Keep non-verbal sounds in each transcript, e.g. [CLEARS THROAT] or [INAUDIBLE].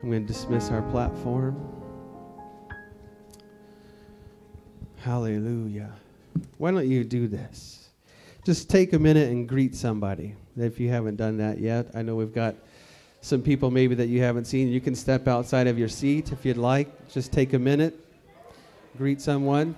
I'm going to dismiss our platform. Hallelujah. Why don't you do this? Just take a minute and greet somebody if you haven't done that yet. I know we've got some people maybe that you haven't seen. You can step outside of your seat if you'd like. Just take a minute, greet someone.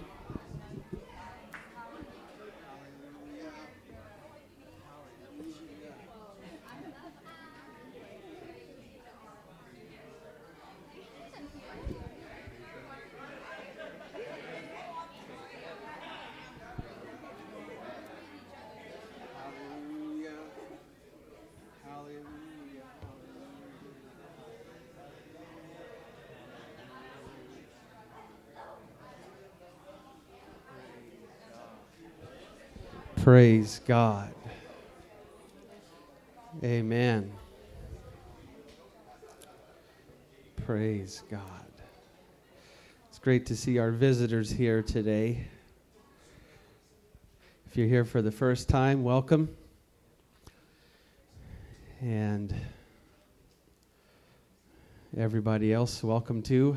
Praise God. Amen. Praise God. It's great to see our visitors here today. If you're here for the first time, welcome. And everybody else, welcome too.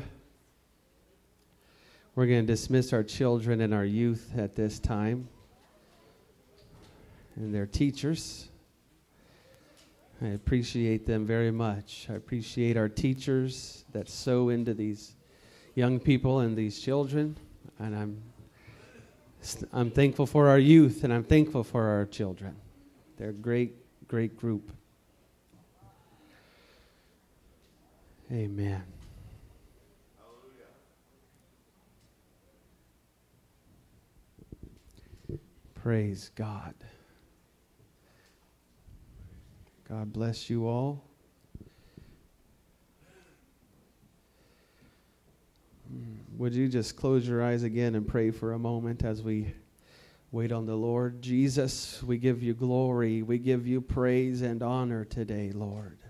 We're going to dismiss our children and our youth at this time and their teachers. I appreciate them very much. I appreciate our teachers that sow into these young people and these children, and I'm I'm thankful for our youth and I'm thankful for our children. They're a great, great group. Amen. Praise God. God bless you all. Would you just close your eyes again and pray for a moment as we wait on the Lord? Jesus, we give you glory. We give you praise and honor today, Lord.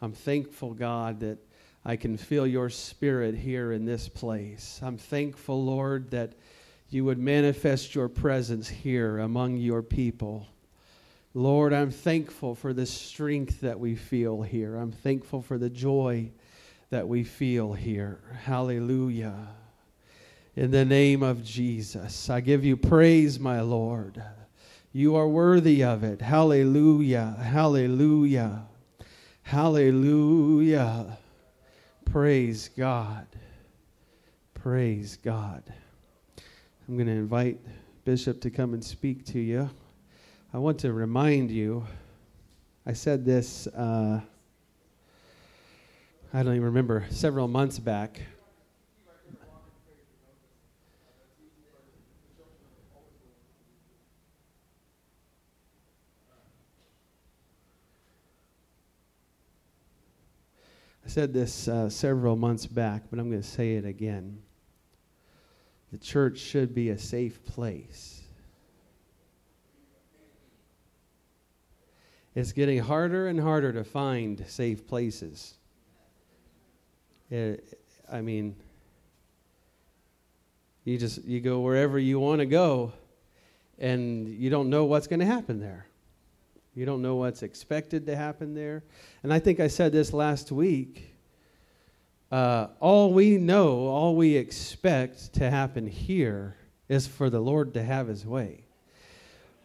I'm thankful, God, that I can feel your spirit here in this place. I'm thankful, Lord, that you would manifest your presence here among your people. Lord, I'm thankful for the strength that we feel here. I'm thankful for the joy that we feel here. Hallelujah. In the name of Jesus, I give you praise, my Lord. You are worthy of it. Hallelujah. Hallelujah. Hallelujah. Praise God. Praise God. I'm going to invite Bishop to come and speak to you. I want to remind you, I said this, uh, I don't even remember, several months back. I said this uh, several months back, but I'm going to say it again. The church should be a safe place. It's getting harder and harder to find safe places. It, I mean, you just you go wherever you want to go, and you don't know what's going to happen there. You don't know what's expected to happen there. And I think I said this last week. Uh, all we know, all we expect to happen here is for the Lord to have his way.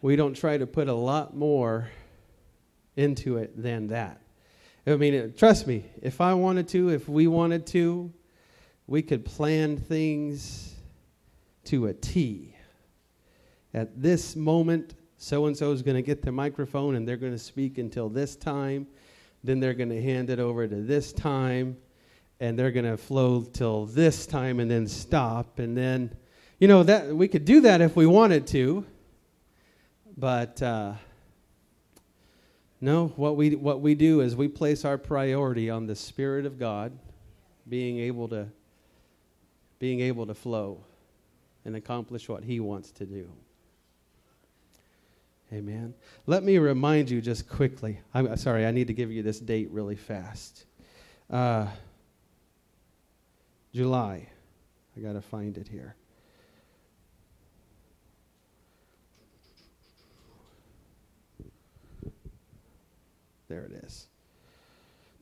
We don't try to put a lot more into it than that. I mean, trust me, if I wanted to, if we wanted to, we could plan things to a T. At this moment, so and so is going to get the microphone and they're going to speak until this time. Then they're going to hand it over to this time and they're going to flow till this time and then stop. And then, you know, that we could do that if we wanted to. But, uh, no, what we, what we do is we place our priority on the Spirit of God being able to, being able to flow and accomplish what He wants to do. Amen. Let me remind you just quickly. I'm sorry, I need to give you this date really fast. Uh, July. I got to find it here. There it is.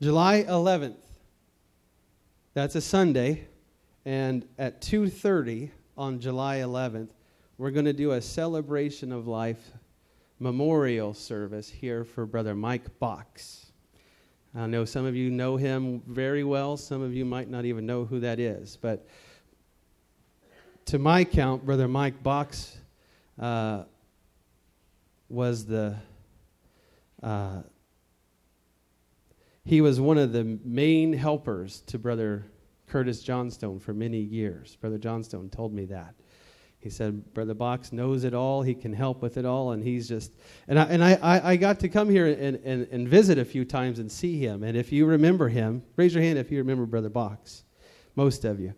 July 11th, That's a Sunday, and at 2:30 on July 11th, we're going to do a celebration of life memorial service here for Brother Mike Box. I know some of you know him very well. Some of you might not even know who that is. But to my count, Brother Mike Box uh, was the. Uh, he was one of the main helpers to Brother Curtis Johnstone for many years. Brother Johnstone told me that. He said, Brother Box knows it all. He can help with it all. And he's just, and I, and I, I got to come here and, and, and visit a few times and see him. And if you remember him, raise your hand if you remember Brother Box. Most of you.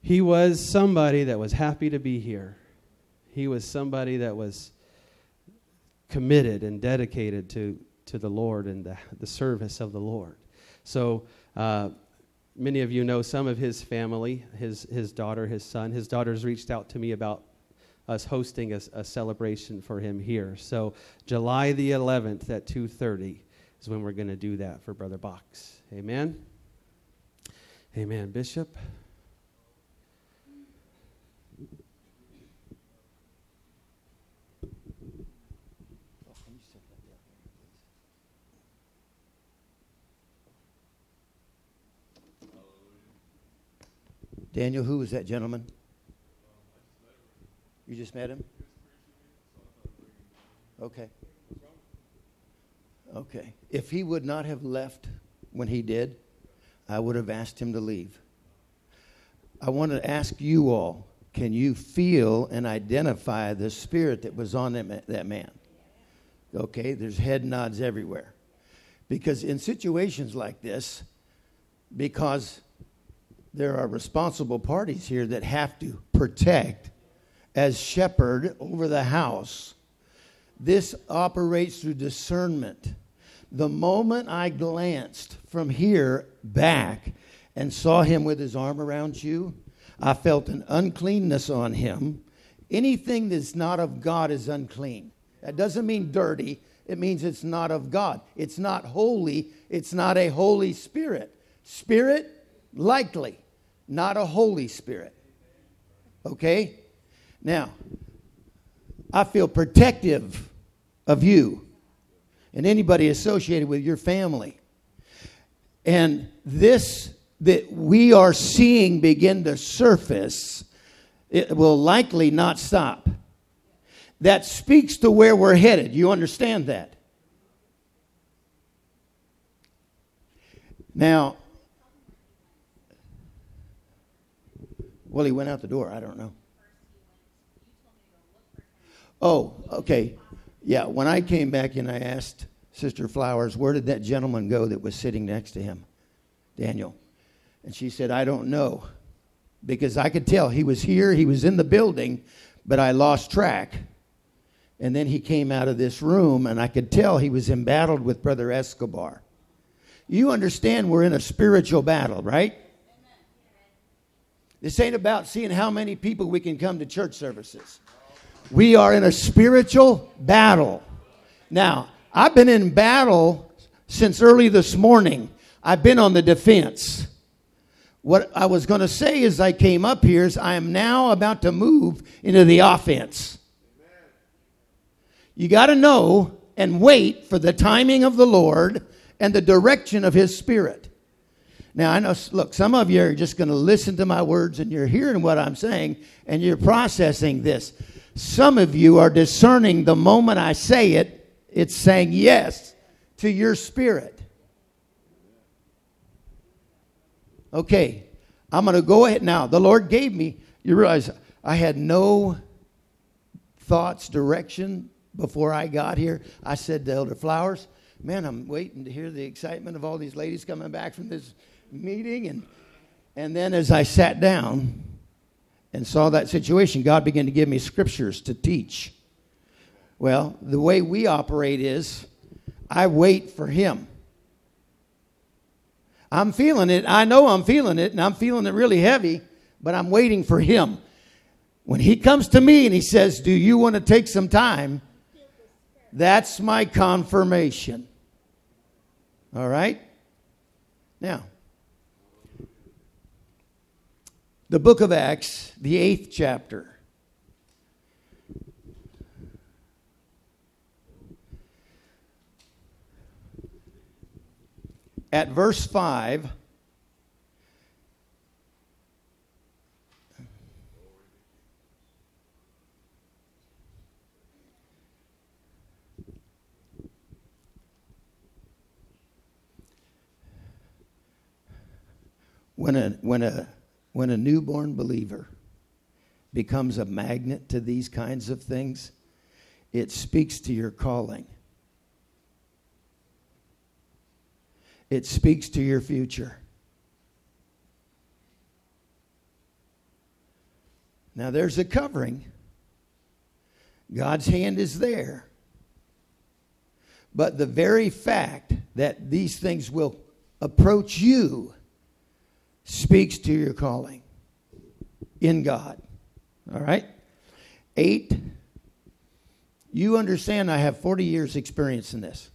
He was somebody that was happy to be here. He was somebody that was committed and dedicated to, to the Lord and the, the service of the Lord. So, uh, many of you know some of his family, his, his daughter, his son. His daughter's reached out to me about us hosting a, a celebration for him here. So July the 11th at 2.30 is when we're going to do that for Brother Box. Amen? Amen. Bishop? Daniel, who was that gentleman? You just met him? Okay. Okay. If he would not have left when he did, I would have asked him to leave. I want to ask you all can you feel and identify the spirit that was on that, man? Okay, there's head nods everywhere. Because in situations like this, because there are responsible parties here that have to protect as shepherd over the house. This operates through discernment. The moment I glanced from here back and saw him with his arm around you, I felt an uncleanness on him. Anything that's not of God is unclean. That doesn't mean dirty, it means it's not of God. It's not holy, it's not a Holy Spirit. Spirit, likely not a Holy Spirit. Okay? Now, I feel protective of you and anybody associated with your family. And this that we are seeing begin to surface, it will likely not stop. That speaks to where we're headed. You understand that? Now, Well, he went out the door. I don't know. Oh, okay. Yeah, when I came back and I asked Sister Flowers, where did that gentleman go that was sitting next to him? Daniel. And she said, I don't know. Because I could tell he was here, he was in the building, but I lost track. And then he came out of this room, and I could tell he was embattled with Brother Escobar. You understand we're in a spiritual battle, right? This ain't about seeing how many people we can come to church services. We are in a spiritual battle. Now, I've been in battle since early this morning. I've been on the defense. What I was going to say as I came up here is I am now about to move into the offense. You got to know and wait for the timing of the Lord and the direction of His Spirit. Now, I know, look, some of you are just going to listen to my words and you're hearing what I'm saying and you're processing this. Some of you are discerning the moment I say it, it's saying yes to your spirit. Okay, I'm going to go ahead now. The Lord gave me, you realize I had no thoughts, direction before I got here. I said to Elder Flowers, man, I'm waiting to hear the excitement of all these ladies coming back from this meeting. And, and then as I sat down and saw that situation, God began to give me scriptures to teach. Well, the way we operate is I wait for Him. I'm feeling it. I know I'm feeling it, and I'm feeling it really heavy, but I'm waiting for Him. When He comes to me and He says, Do you want to take some time? That's my confirmation. All right? Now, The book of Acts, the eighth chapter. At verse 5, when a, when a, when a newborn believer becomes a magnet to these kinds of things, it speaks to your calling. It speaks to your future. Now, there's a covering. God's hand is there. But the very fact that these things will approach you speaks to your calling in God. All right? Eight, you understand I have 40 years' experience in this.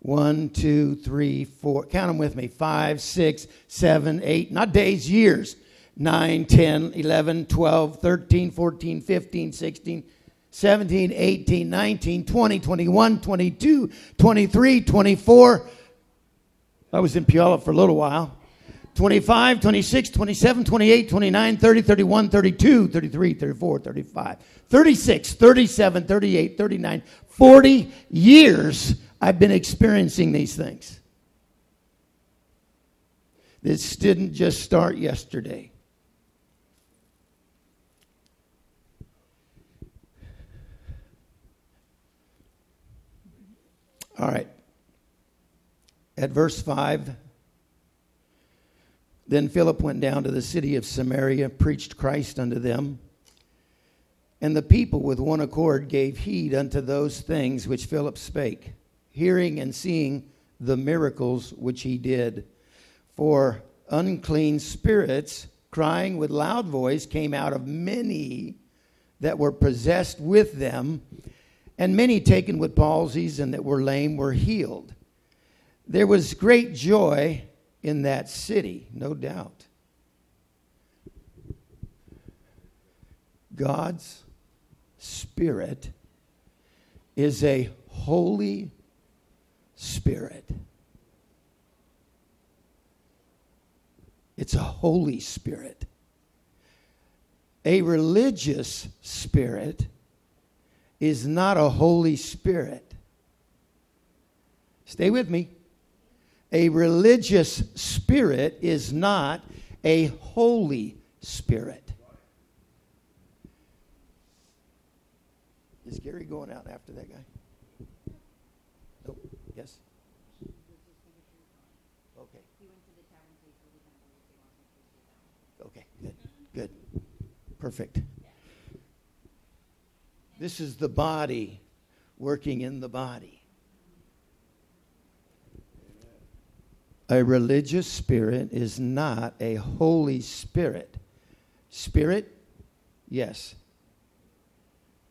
One, two, three, four, count them with me. Five, six, seven, eight, not days, years. 9, 10, 11, 12, 13, 14, 15, 16, 17, 18, 19, 20, 21, 22, 23, 24, I was in Puyallup for a little while. 25, 26, 27, 28, 29, 30, 31, 32, 33, 34, 35, 36, 37, 38, 39, 40 years I've been experiencing these things. This didn't just start yesterday. All right at verse 5. Then Philip went down to the city of Samaria, preached Christ unto them. And the people with one accord gave heed unto those things which Philip spake, hearing and seeing the miracles which he did. For unclean spirits, crying with loud voice, came out of many that were possessed with them, and many taken with palsies and that were lame were healed. There was great joy in that city, no doubt. God's Spirit is a holy Spirit. It's a Holy Spirit. A religious spirit is not a Holy Spirit. Stay with me. A religious spirit is not a holy spirit. Is Gary going out after that guy? Nope. Yes? Okay. Okay, good. Good. Perfect. This is the body working in the body. A religious spirit is not a Holy Spirit. Spirit, yes,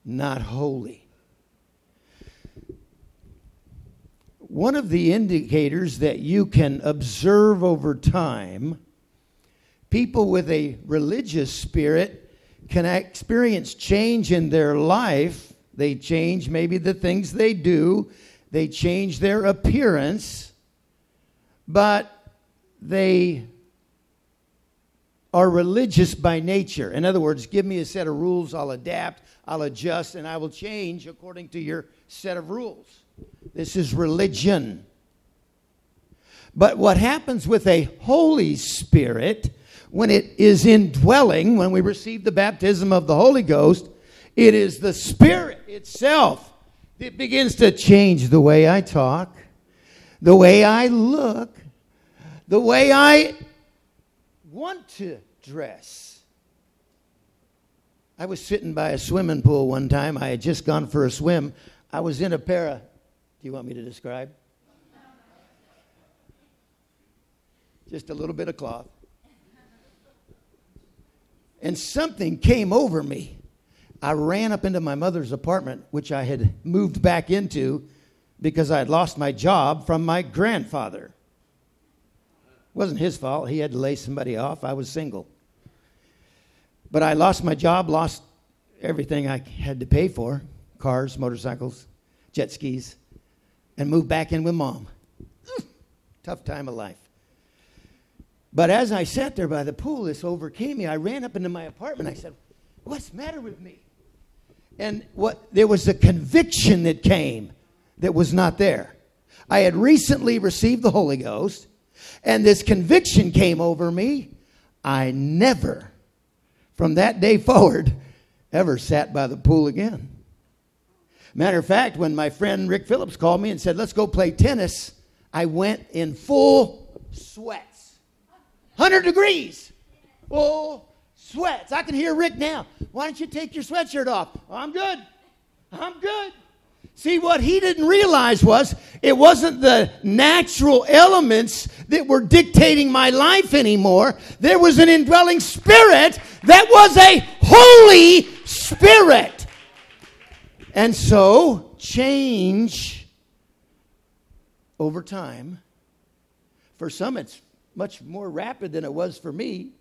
not holy. One of the indicators that you can observe over time, people with a religious spirit can experience change in their life. They change maybe the things they do, they change their appearance but they are religious by nature. In other words, give me a set of rules, I'll adapt, I'll adjust, and I will change according to your set of rules. This is religion. But what happens with a Holy Spirit when it is indwelling, when we receive the baptism of the Holy Ghost, it is the Spirit itself that begins to change the way I talk, the way I look, the way I want to dress. I was sitting by a swimming pool one time. I had just gone for a swim. I was in a pair of, do you want me to describe? Just a little bit of cloth. And something came over me. I ran up into my mother's apartment, which I had moved back into because I had lost my job from my grandfather. It wasn't his fault. He had to lay somebody off. I was single. But I lost my job, lost everything I had to pay for cars, motorcycles, jet skis, and moved back in with mom. Mm, tough time of life. But as I sat there by the pool, this overcame me. I ran up into my apartment. I said, What's the matter with me? And what there was a conviction that came that was not there. I had recently received the Holy Ghost, and this conviction came over me. I never, from that day [LAUGHS] forward, ever sat by the pool again. Matter of fact, when my friend Rick Phillips called me and said, Let's go play tennis, I went in full sweats. 100 degrees. Full sweats. I can hear Rick now. Why don't you take your sweatshirt off? Oh, I'm good. I'm good. See, what he didn't realize was it wasn't the natural elements that were dictating my life anymore. There was an indwelling spirit that was a Holy Spirit. And so, change over time. For some, it's much more rapid than it was for me,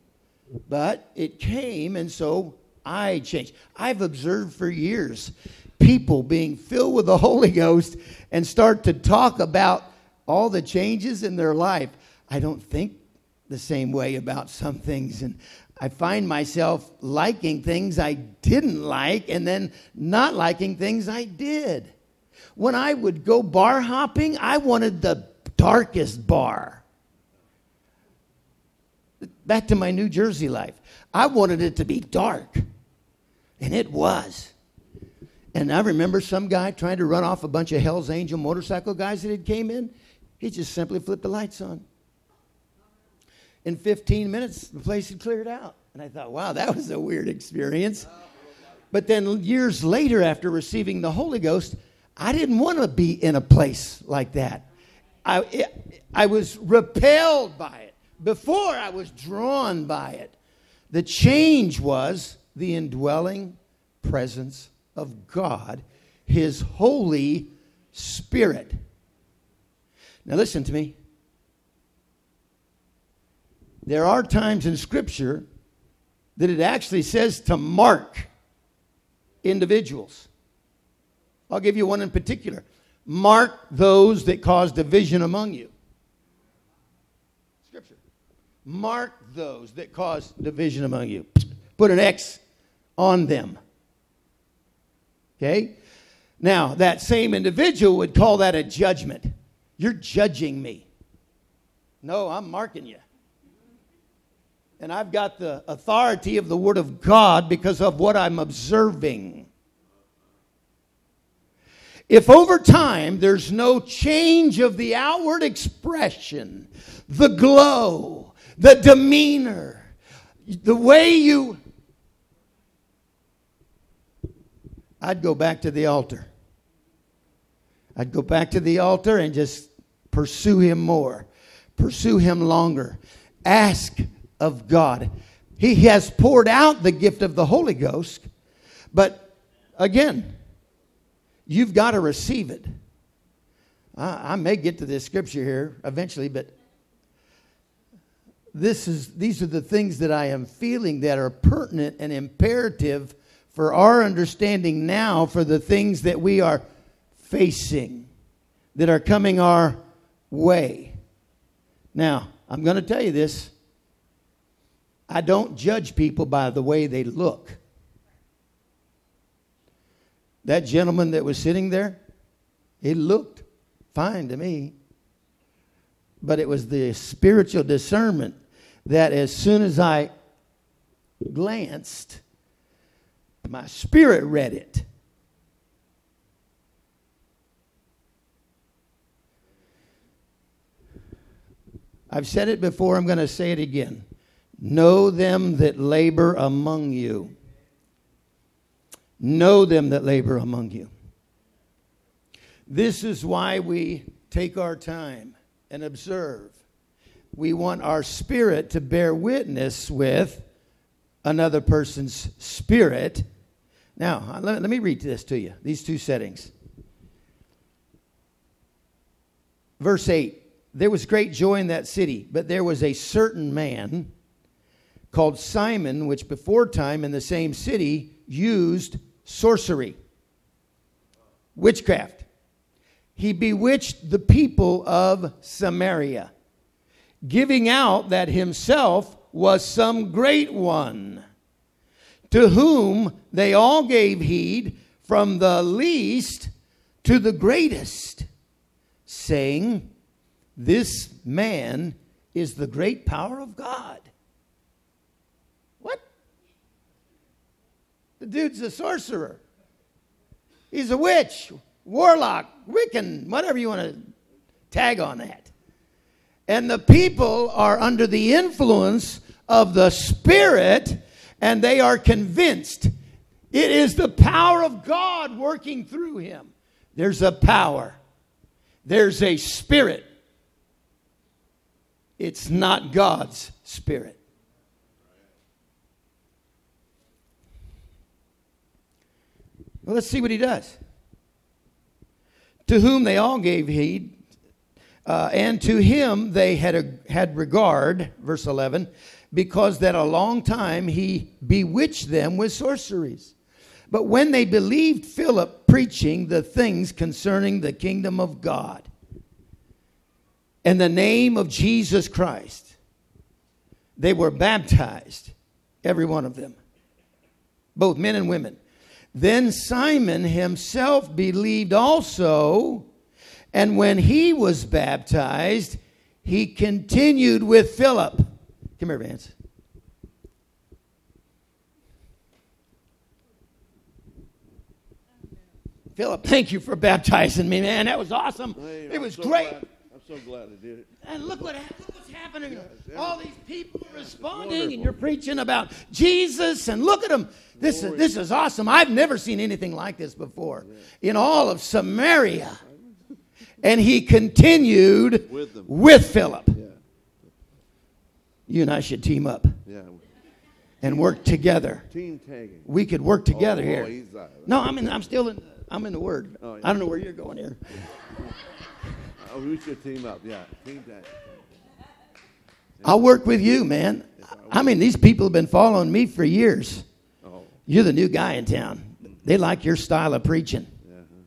but it came, and so I changed. I've observed for years people being filled with the Holy Ghost and start to talk about all the changes in their life. I don't think the same way about some things. And I find myself liking things I didn't like and then not liking things I did. When I would go bar hopping, I wanted the darkest bar. Back to my New Jersey life. I wanted it to be dark, and it was. And I remember some guy trying to run off a bunch of Hell's Angel motorcycle guys that had came in. He just simply flipped the lights on. In 15 minutes, the place had cleared out. And I thought, wow, that was a weird experience. But then years later, after receiving the Holy Ghost, I didn't want to be in a place like that. I, it, I was repelled by it. Before, I was drawn by it. The change was the indwelling presence of God, His Holy Spirit. Now, listen to me. There are times in Scripture that it actually says to mark individuals. I'll give you one in particular. Mark those that cause division among you. Scripture. Mark those that cause division among you. Put an X on them. Okay? Now, that same individual would call that a judgment. You're judging me. No, I'm marking you. And I've got the authority of the Word of God because of what I'm observing. If over time there's no change of the outward expression, the glow, the demeanor, the way you I'd go back to the altar. I'd go back to the altar and just pursue Him more, pursue Him longer. Ask of God. He has poured out the gift of the Holy Ghost, but again, you've got to receive it. I, I may get to this scripture here eventually, but this is these are the things that I am feeling that are pertinent and imperative for our understanding now for the things that we are facing, that are coming our way. Now, I'm going to tell you this. I don't judge people by the way they look. That gentleman that was sitting there, he looked fine to me. But it was the spiritual discernment that as soon as I glanced, my spirit read it. I've said it before, I'm going to say it again. Know them that labor among you. Know them that labor among you. This is why we take our time and observe. We want our spirit to bear witness with another person's spirit now, let, let me read this to you, these two settings. Verse 8 there was great joy in that city, but there was a certain man called Simon, which before time in the same city used sorcery, witchcraft. He bewitched the people of Samaria, giving out that himself was some great one, to whom they all gave heed from the least to the greatest, saying, This man is the great power of God. What? The dude's a sorcerer. He's a witch, warlock, Wiccan, whatever you want to tag on that. And the people are under the influence of the Spirit, and they are convinced it is the power of God working through him. There's a power, there's a spirit. It's not God's spirit. Well, let's see what he does. To whom they all gave heed, uh, and to him they had, a, had regard, verse 11, because that a long time he bewitched them with sorceries. But when they believed Philip preaching the things concerning the kingdom of God and the name of Jesus Christ, they were baptized, every one of them, both men and women. Then Simon himself believed also, and when he was baptized, he continued with Philip. Come here, Vance. Philip, thank you for baptizing me, man. That was awesome. It was so great. glad- I'm so glad I did it. And look what look what's happening. yeah. All these people responding, and you're preaching about Jesus. And look at them. This is this is awesome. I've never seen anything like this before in all of Samaria. And he continued With with Philip. You and I should team up yeah. and work together. Team tagging. We could work together Oh, here. No, I'm in. I'm still in. I'm in the Word. Oh, yeah. I don't know where you're going here. [LAUGHS] Oh, we should team up. Yeah, team tag. I'll work with you, man. I mean, these people have been following me for years. Oh, You're the new guy in town. They like your style of preaching. yeah. huh.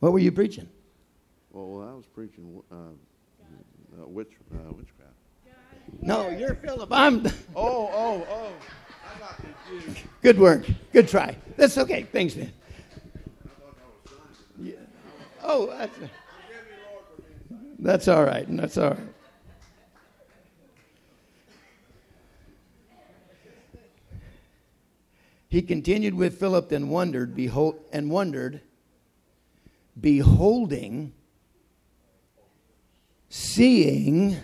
What were you preaching? Well, I was preaching uh, uh, witch, uh, witchcraft. No, you're Philip. I'm. Oh, oh, oh. I got confused. Good work. Good try. That's okay. Thanks, man. Yeah. Oh, that's, that's all right. That's all right. He continued with Philip and wondered, behold, and wondered, beholding, seeing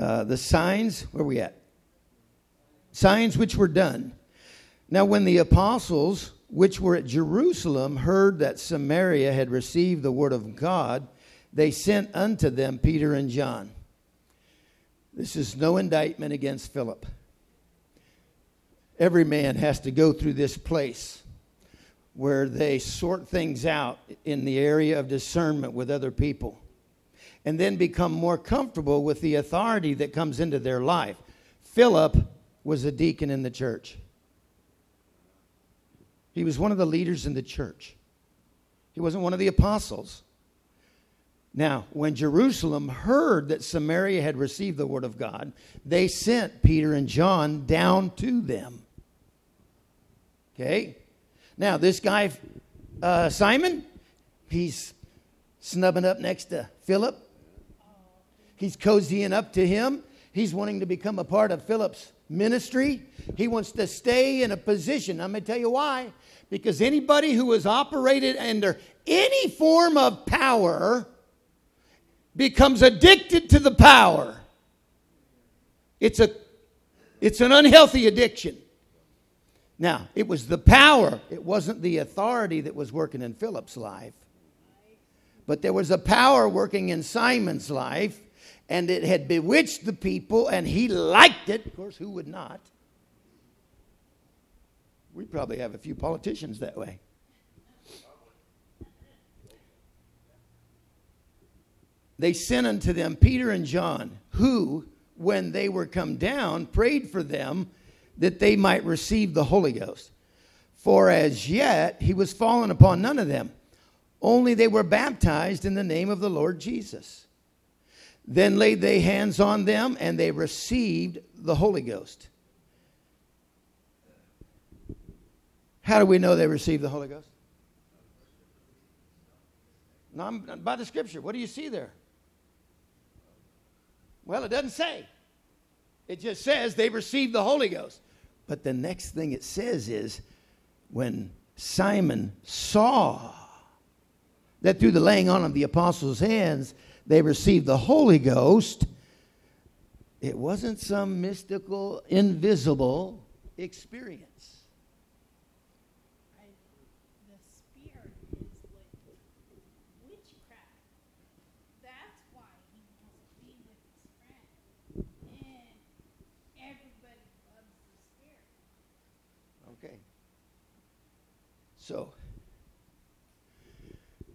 uh, the signs. Where we at? Signs which were done. Now, when the apostles which were at Jerusalem heard that Samaria had received the word of God, they sent unto them Peter and John. This is no indictment against Philip. Every man has to go through this place where they sort things out in the area of discernment with other people and then become more comfortable with the authority that comes into their life. Philip was a deacon in the church. He was one of the leaders in the church. He wasn't one of the apostles. Now, when Jerusalem heard that Samaria had received the word of God, they sent Peter and John down to them. Okay? Now, this guy, uh, Simon, he's snubbing up next to Philip. He's cozying up to him. He's wanting to become a part of Philip's ministry. He wants to stay in a position. I'm going to tell you why. Because anybody who has operated under any form of power becomes addicted to the power. It's, a, it's an unhealthy addiction. Now, it was the power, it wasn't the authority that was working in Philip's life. But there was a power working in Simon's life, and it had bewitched the people, and he liked it. Of course, who would not? We probably have a few politicians that way. They sent unto them Peter and John, who, when they were come down, prayed for them that they might receive the Holy Ghost. For as yet he was fallen upon none of them, only they were baptized in the name of the Lord Jesus. Then laid they hands on them, and they received the Holy Ghost. How do we know they received the Holy Ghost? By the scripture. What do you see there? Well, it doesn't say. It just says they received the Holy Ghost. But the next thing it says is when Simon saw that through the laying on of the apostles' hands they received the Holy Ghost, it wasn't some mystical, invisible experience. Okay. So,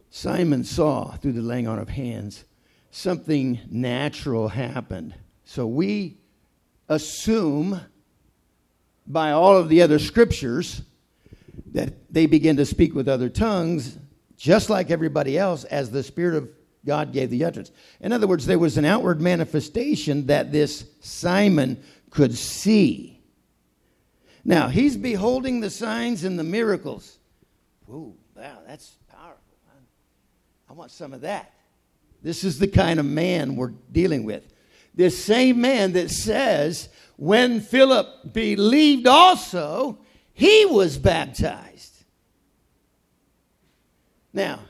Simon saw through the laying on of hands something natural happened. So we assume by all of the other scriptures that they begin to speak with other tongues just like everybody else as the Spirit of God gave the utterance. In other words, there was an outward manifestation that this Simon could see. Now, he's beholding the signs and the miracles. Whoa, wow, that's powerful. I want some of that. This is the kind of man we're dealing with. This same man that says, when Philip believed also, he was baptized. Now,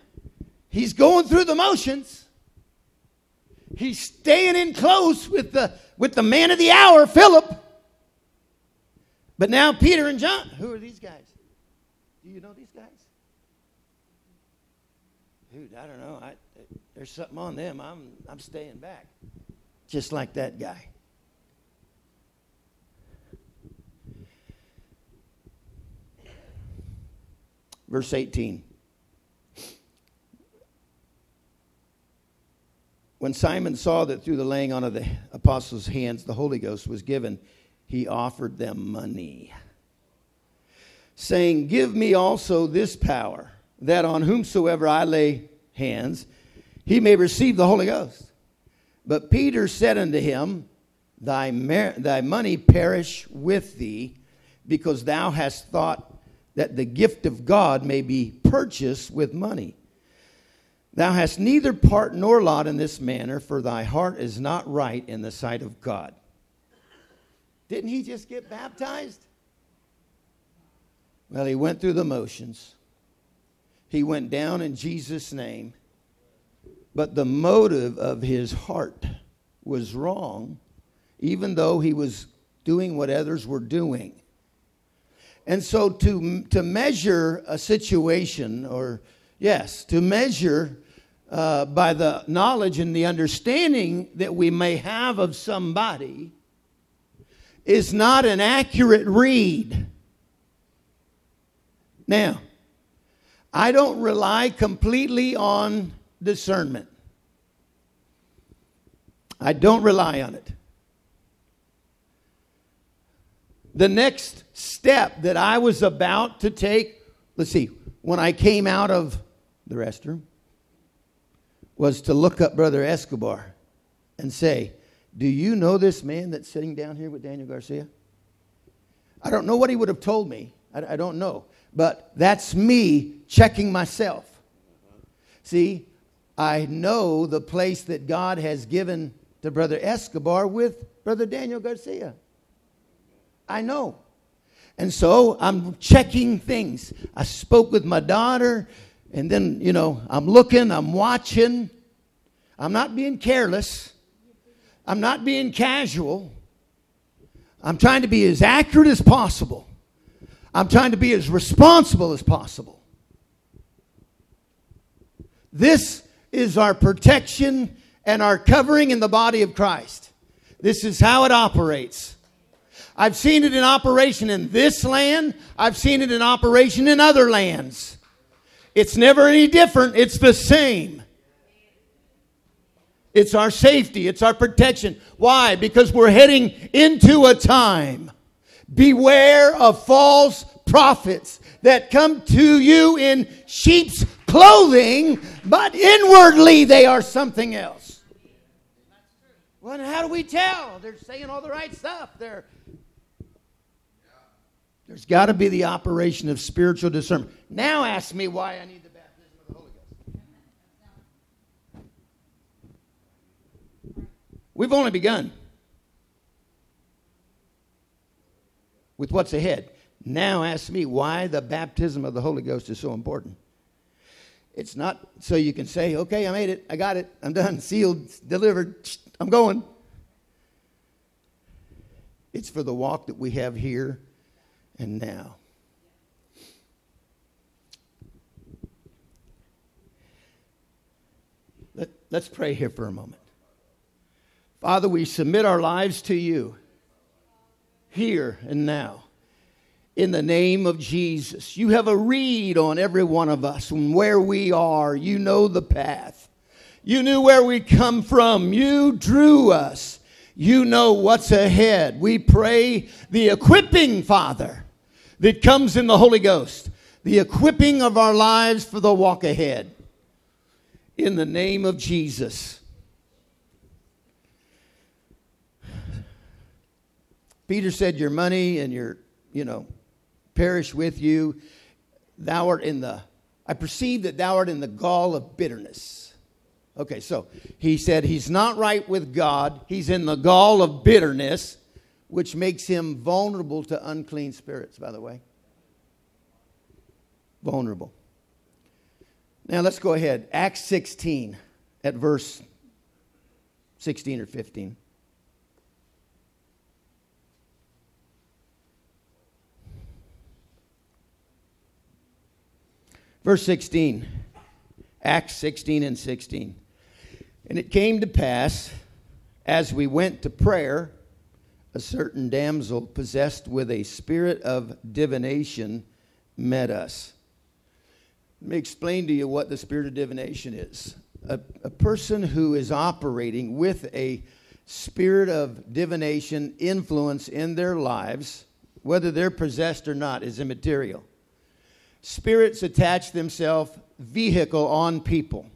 he's going through the motions. He's staying in close with the, with the man of the hour, Philip. But now Peter and John, who are these guys? Do you know these guys? dude, I don't know. I, there's something on them. I'm, I'm staying back. Just like that guy. Verse 18. When Simon saw that through the laying on of the apostles' hands the Holy Ghost was given, he offered them money, saying, Give me also this power that on whomsoever I lay hands, he may receive the Holy Ghost. But Peter said unto him, Thy, mer- thy money perish with thee, because thou hast thought that the gift of God may be purchased with money. Thou hast neither part nor lot in this manner, for thy heart is not right in the sight of God. Didn't he just get baptized? Well, he went through the motions. He went down in Jesus' name, but the motive of his heart was wrong, even though he was doing what others were doing. And so to, to measure a situation, or yes, to measure uh, by the knowledge and the understanding that we may have of somebody, is not an accurate read. Now, I don't rely completely on discernment. I don't rely on it. The next step that I was about to take, let's see, when I came out of the restroom, was to look up Brother Escobar and say, Do you know this man that's sitting down here with Daniel Garcia? I don't know what he would have told me. I, I don't know. But that's me checking myself. See, I know the place that God has given to Brother Escobar with Brother Daniel Garcia. I know. And so I'm checking things. I spoke with my daughter, and then, you know, I'm looking, I'm watching. I'm not being careless, I'm not being casual. I'm trying to be as accurate as possible. I'm trying to be as responsible as possible. This is our protection and our covering in the body of Christ. This is how it operates. I've seen it in operation in this land, I've seen it in operation in other lands. It's never any different, it's the same. It's our safety. It's our protection. Why? Because we're heading into a time. Beware of false prophets that come to you in sheep's clothing, but inwardly they are something else. Well, how do we tell? They're saying all the right stuff. They're, there's got to be the operation of spiritual discernment. Now ask me why I need the baptism of the Holy Ghost. We've only begun with what's ahead. Now ask me why the baptism of the Holy Ghost is so important. It's not so you can say, okay, I made it, I got it, I'm done, sealed, delivered, I'm going. It's for the walk that we have here and now. Let, let's pray here for a moment. Father, we submit our lives to you here and now in the name of Jesus. You have a read on every one of us and where we are. You know the path. You knew where we come from. You drew us. You know what's ahead. We pray the equipping, Father, that comes in the Holy Ghost, the equipping of our lives for the walk ahead. In the name of Jesus. Peter said, Your money and your, you know, perish with you. Thou art in the, I perceive that thou art in the gall of bitterness. Okay, so he said he's not right with God. He's in the gall of bitterness, which makes him vulnerable to unclean spirits, by the way. Vulnerable. Now let's go ahead. Acts 16 at verse 16 or 15. Verse 16, Acts 16 and 16. And it came to pass, as we went to prayer, a certain damsel possessed with a spirit of divination met us. Let me explain to you what the spirit of divination is. A, a person who is operating with a spirit of divination influence in their lives, whether they're possessed or not, is immaterial spirits attach themselves vehicle on people.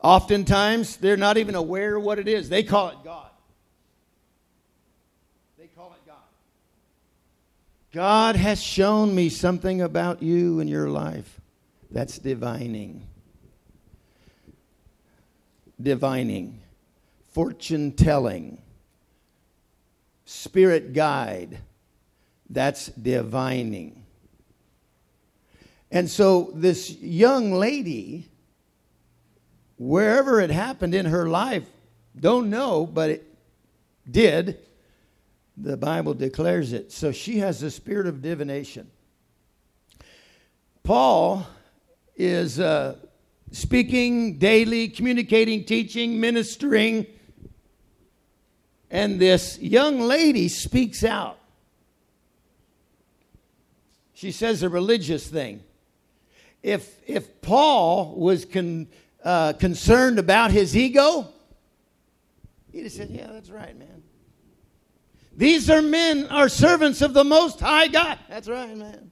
Oftentimes, they're not even aware what it is. They call it God. They call it God. God has shown me something about you and your life. That's divining. Divining. Fortune telling. Spirit guide. That's divining. And so this young lady, wherever it happened in her life, don't know, but it did. The Bible declares it. So she has the spirit of divination. Paul is uh, speaking daily, communicating, teaching, ministering, and this young lady speaks out. She says a religious thing if, if Paul was con, uh, concerned about his ego, he'd have said, Yeah, that's right, man. These are men, are servants of the Most High God. That's right, man.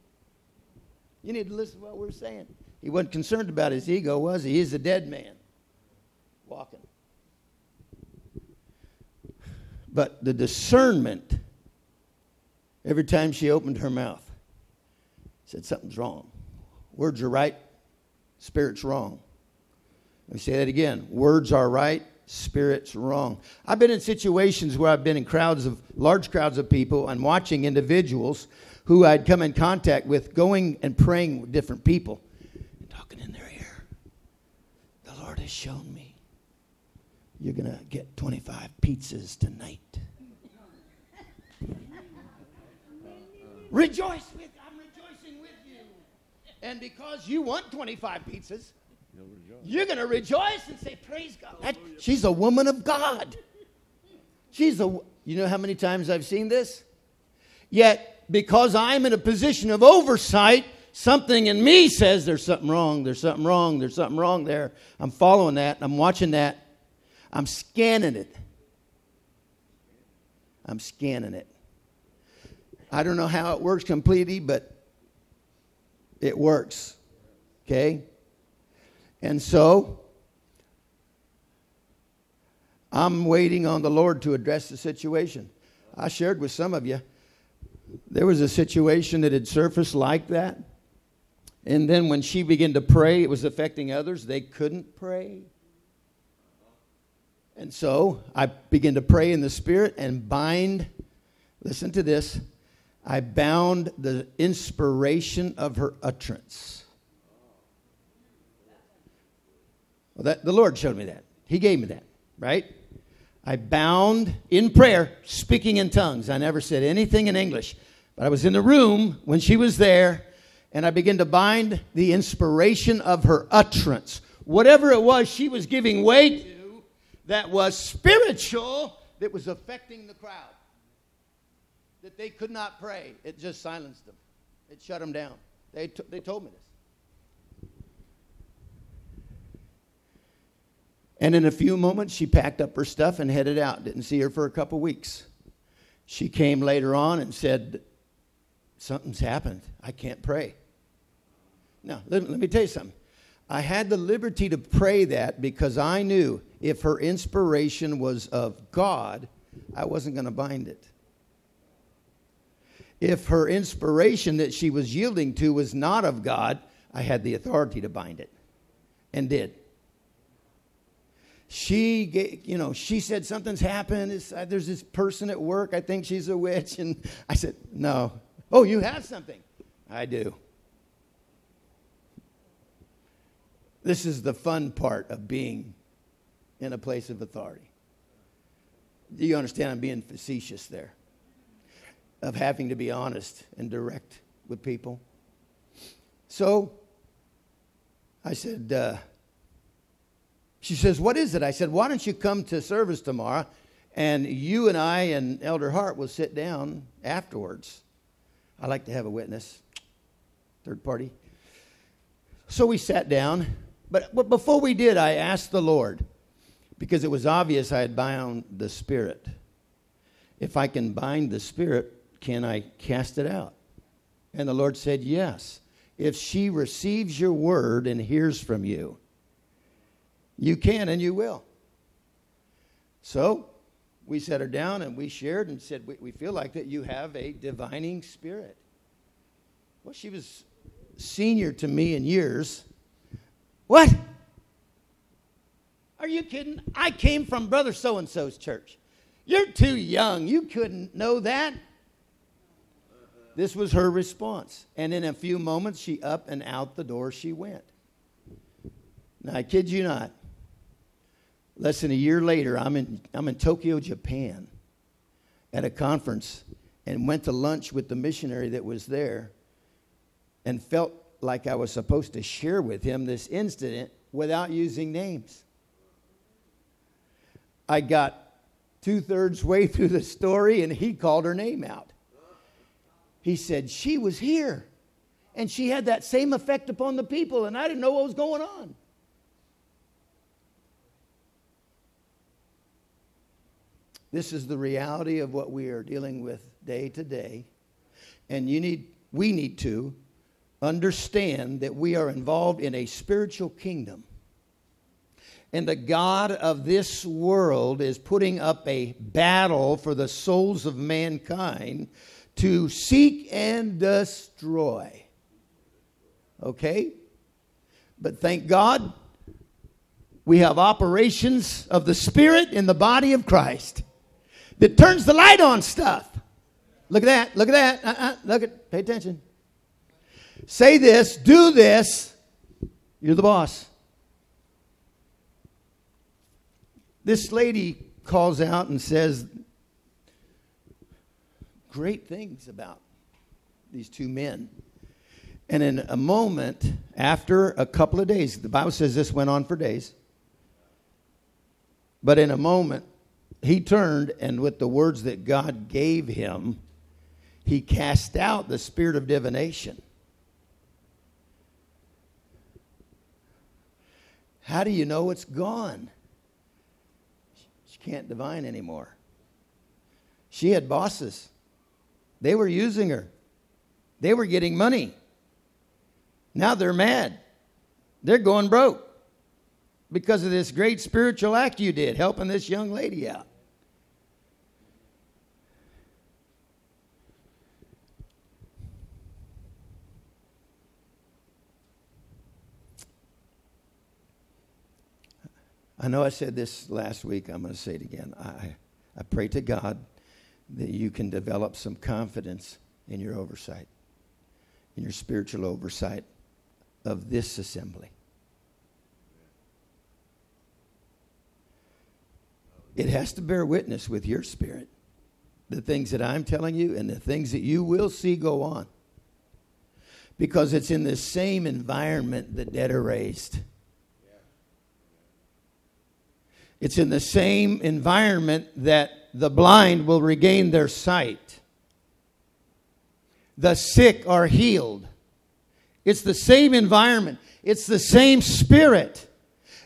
You need to listen to what we're saying. He wasn't concerned about his ego, was he? He's a dead man walking. But the discernment, every time she opened her mouth, said something's wrong. Words are right, spirit's wrong. Let me say that again. Words are right, spirit's wrong. I've been in situations where I've been in crowds of large crowds of people and watching individuals who I'd come in contact with going and praying with different people and talking in their ear. The Lord has shown me you're going to get 25 pizzas tonight. [LAUGHS] Rejoice and because you want 25 pizzas, you're going to rejoice and say, Praise God. That, she's a woman of God. She's a, you know how many times I've seen this? Yet, because I'm in a position of oversight, something in me says there's something wrong, there's something wrong, there's something wrong there. I'm following that, I'm watching that, I'm scanning it. I'm scanning it. I don't know how it works completely, but it works. Okay? And so, I'm waiting on the Lord to address the situation. I shared with some of you, there was a situation that had surfaced like that. And then when she began to pray, it was affecting others. They couldn't pray. And so I began to pray in the Spirit and bind, listen to this, I bound the inspiration of her utterance. Well, that, the Lord showed me that. He gave me that, right? I bound in prayer, speaking in tongues. I never said anything in English, but I was in the room when she was there, and I began to bind the inspiration of her utterance. Whatever it was she was giving way to that was spiritual, that was affecting the crowd, that they could not pray, it just silenced them, it shut them down. They, t- they told me this. And in a few moments, she packed up her stuff and headed out. Didn't see her for a couple weeks. She came later on and said, Something's happened. I can't pray. Now, let, let me tell you something. I had the liberty to pray that because I knew if her inspiration was of God, I wasn't going to bind it. If her inspiration that she was yielding to was not of God, I had the authority to bind it. And did. She you know she said something's happened. Uh, there's this person at work. I think she's a witch. And i said no. Oh you have something. I do. This is the fun part of being in a place of authority. Do you understand i'm being facetious there of having to be honest and direct with people so i said uh, she says, What is it? I said, Why don't you come to service tomorrow and you and I and Elder Hart will sit down afterwards. I like to have a witness, third party. So we sat down, but, but before we did, I asked the Lord, because it was obvious I had bound the Spirit. If I can bind the Spirit, can I cast it out? And the Lord said, Yes. If she receives your word and hears from you, you can and you will. So we set her down and we shared and said, We, we feel like that you have a divining spirit. Well, she was senior to me in years. What? Are you kidding? I came from Brother So and so's church. You're too young. You couldn't know that. This was her response. And in a few moments, she up and out the door she went. Now, I kid you not. Less than a year later, I'm in, I'm in Tokyo, Japan, at a conference and went to lunch with the missionary that was there and felt like I was supposed to share with him this incident without using names. I got two thirds way [LAUGHS] through the story and he called her name out. He said, She was here and she had that same effect upon the people, and I didn't know what was going on. This is the reality of what we are dealing with day to day. And you need, we need to understand that we are involved in a spiritual kingdom. And the God of this world is putting up a battle for the souls of mankind to seek and destroy. Okay? But thank God, we have operations of the Spirit in the body of Christ that turns the light on stuff. Look at that. Look at that. Uh-uh. Look at. Pay attention. Say this. Do this. You're the boss. This lady calls out and says great things about these two men. And in a moment, after a couple of days, the Bible says this went on for days. But in a moment, he turned and with the words that God gave him, he cast out the spirit of divination. How do you know it's gone? She can't divine anymore. She had bosses they were using her, they were getting money. Now they're mad. They're going broke because of this great spiritual act you did, helping this young lady out. I know I said this last week. I'm going to say it again. I, I pray to God that you can develop some confidence in your oversight, in your spiritual oversight of this assembly. It has to bear witness with your spirit. The things that I'm telling you and the things that you will see go on. Because it's in the same environment the dead are raised. It's in the same environment that the blind will regain their sight. The sick are healed. It's the same environment, it's the same spirit.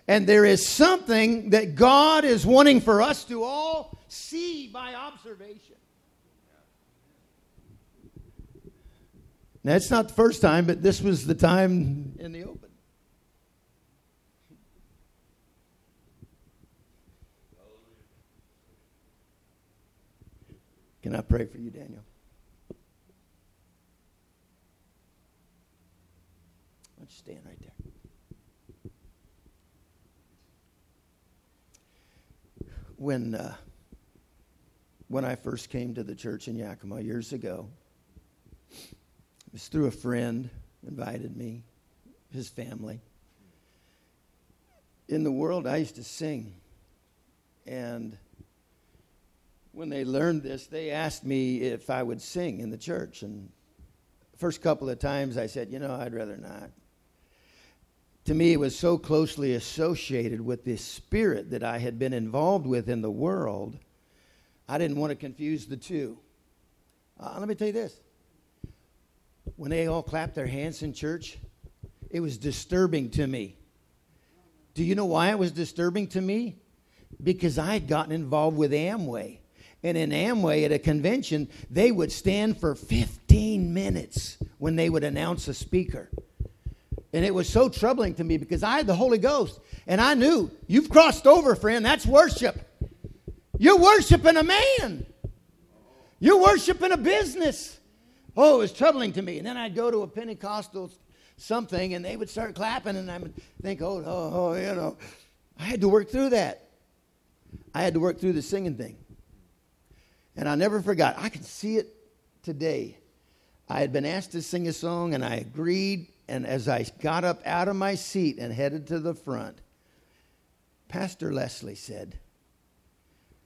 And there is something that God is wanting for us to all see by observation. Now, it's not the first time, but this was the time in the open. Can I pray for you, Daniel? Why don't you stand right there? When, uh, when I first came to the church in Yakima years ago, it was through a friend invited me, his family. In the world, I used to sing. And when they learned this, they asked me if I would sing in the church. And first couple of times I said, you know, I'd rather not. To me, it was so closely associated with this spirit that I had been involved with in the world, I didn't want to confuse the two. Uh, let me tell you this when they all clapped their hands in church, it was disturbing to me. Do you know why it was disturbing to me? Because I had gotten involved with Amway. And in Amway at a convention, they would stand for 15 minutes when they would announce a speaker. And it was so troubling to me because I had the Holy Ghost. And I knew, you've crossed over, friend. That's worship. You're worshiping a man, you're worshiping a business. Oh, it was troubling to me. And then I'd go to a Pentecostal something and they would start clapping and I would think, oh, oh, oh, you know. I had to work through that. I had to work through the singing thing. And I never forgot. I can see it today. I had been asked to sing a song, and I agreed. And as I got up out of my seat and headed to the front, Pastor Leslie said,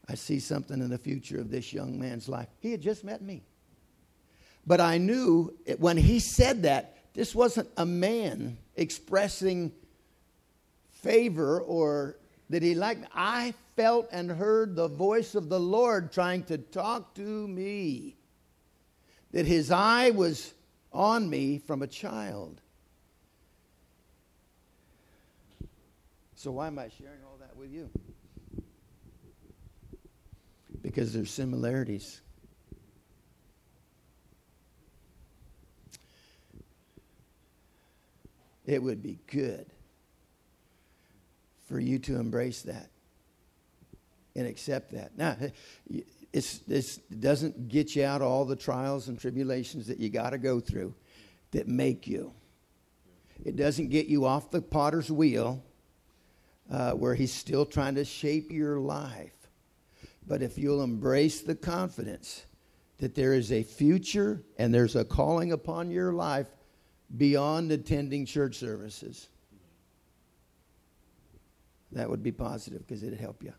I see something in the future of this young man's life. He had just met me. But I knew it, when he said that, this wasn't a man expressing favor or that he liked. I felt and heard the voice of the Lord trying to talk to me. That his eye was on me from a child. So, why am I sharing all that with you? Because there's similarities. It would be good for you to embrace that and accept that. Now, it's, this doesn't get you out of all the trials and tribulations that you got to go through that make you. It doesn't get you off the potter's wheel uh, where he's still trying to shape your life. But if you'll embrace the confidence that there is a future and there's a calling upon your life beyond attending church services, that would be positive because it'd help you.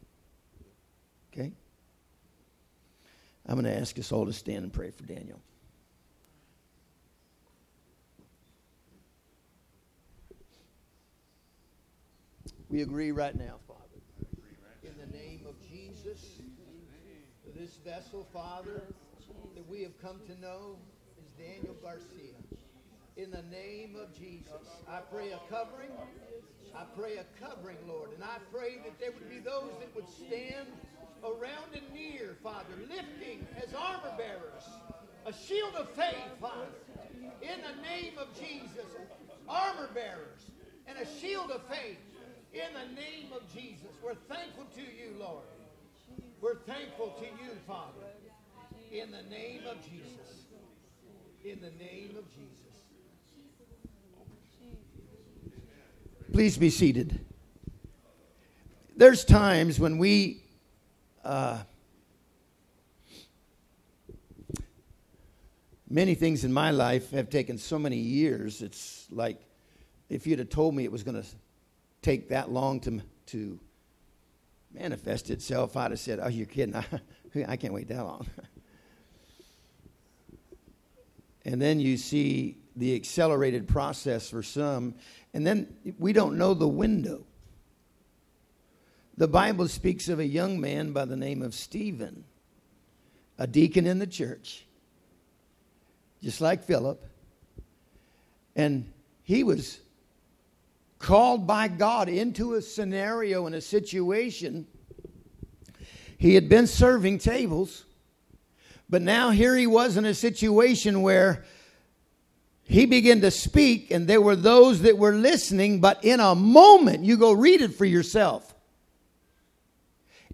Okay? I'm going to ask us all to stand and pray for Daniel. We agree right now, Father. In the name of Jesus, this vessel, Father, that we have come to know is Daniel Garcia. In the name of Jesus, I pray a covering. I pray a covering, Lord. And I pray that there would be those that would stand around and near, Father, lifting as armor bearers a shield of faith, Father. In the name of Jesus, armor bearers and a shield of faith. In the name of Jesus, we're thankful to you, Lord. We're thankful to you, Father. In the name of Jesus. In the name of Jesus. Please be seated. There's times when we uh, many things in my life have taken so many years. It's like if you'd have told me it was going to take that long to, to manifest itself, I'd have said, Oh, you're kidding. I, [LAUGHS] I can't wait that long. [LAUGHS] and then you see the accelerated process for some, and then we don't know the window. The Bible speaks of a young man by the name of Stephen, a deacon in the church, just like Philip. And he was called by God into a scenario and a situation. He had been serving tables, but now here he was in a situation where he began to speak, and there were those that were listening, but in a moment, you go read it for yourself.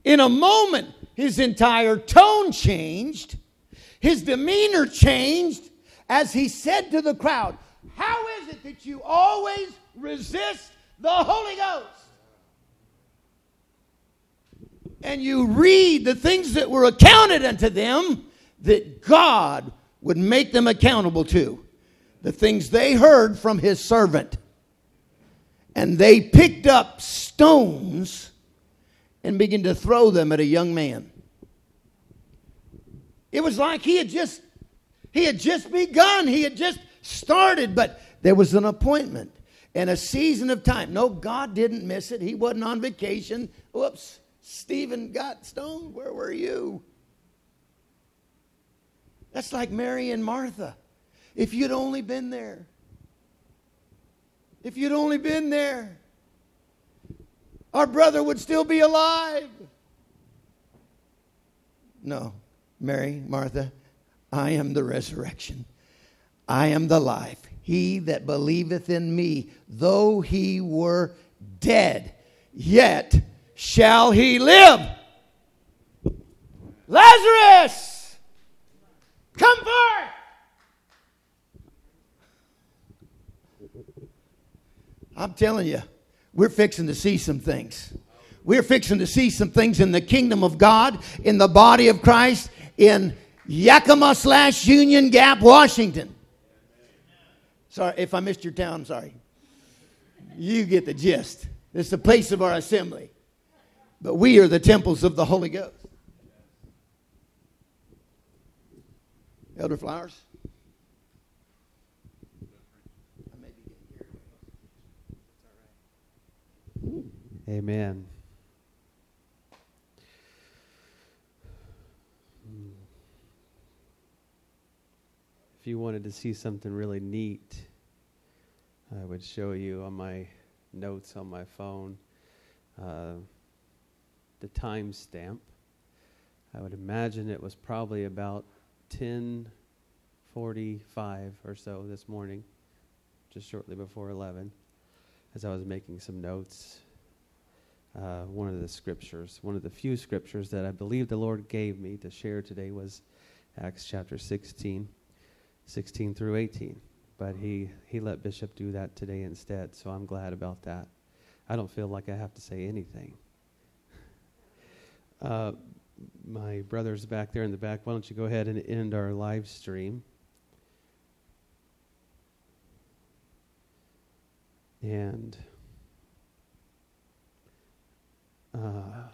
In a moment, his entire tone changed, his demeanor changed as he said to the crowd, How is it that you always resist the Holy Ghost? And you read the things that were accounted unto them that God would make them accountable to the things they heard from his servant. And they picked up stones and began to throw them at a young man. It was like he had just he had just begun. He had just started, but there was an appointment and a season of time. No, God didn't miss it. He wasn't on vacation. Whoops, Stephen got stoned. Where were you? That's like Mary and Martha. If you'd only been there. If you'd only been there, our brother would still be alive. No, Mary, Martha, I am the resurrection. I am the life. He that believeth in me, though he were dead, yet shall he live. Lazarus, come forth. I'm telling you, we're fixing to see some things. We're fixing to see some things in the kingdom of God, in the body of Christ, in Yakima slash Union Gap, Washington. Sorry, if I missed your town, I'm sorry. You get the gist. It's the place of our assembly. But we are the temples of the Holy Ghost. Elder Flowers? Amen. If you wanted to see something really neat, I would show you on my notes on my phone uh, the timestamp. I would imagine it was probably about 10:45 or so this morning, just shortly before 11, as I was making some notes uh, one of the scriptures, one of the few scriptures that I believe the Lord gave me to share today was Acts chapter 16, 16 through 18. But he, he let Bishop do that today instead, so I'm glad about that. I don't feel like I have to say anything. [LAUGHS] Uh, my brother's back there in the back. Why don't you go ahead and end our live stream? And. Uh,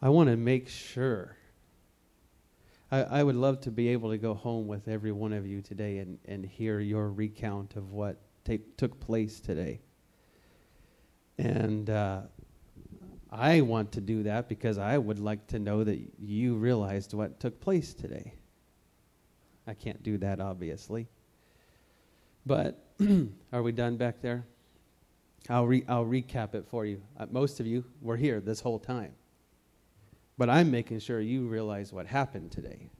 I want to make sure. I, I would love to be able to go home with every one of you today and, and hear your recount of what take, took place today. And uh, I want to do that because I would like to know that you realized what took place today. I can't do that, obviously. But [CLEARS THROAT] are we done back there? I'll, re- I'll recap it for you. Uh, most of you were here this whole time. But I'm making sure you realize what happened today.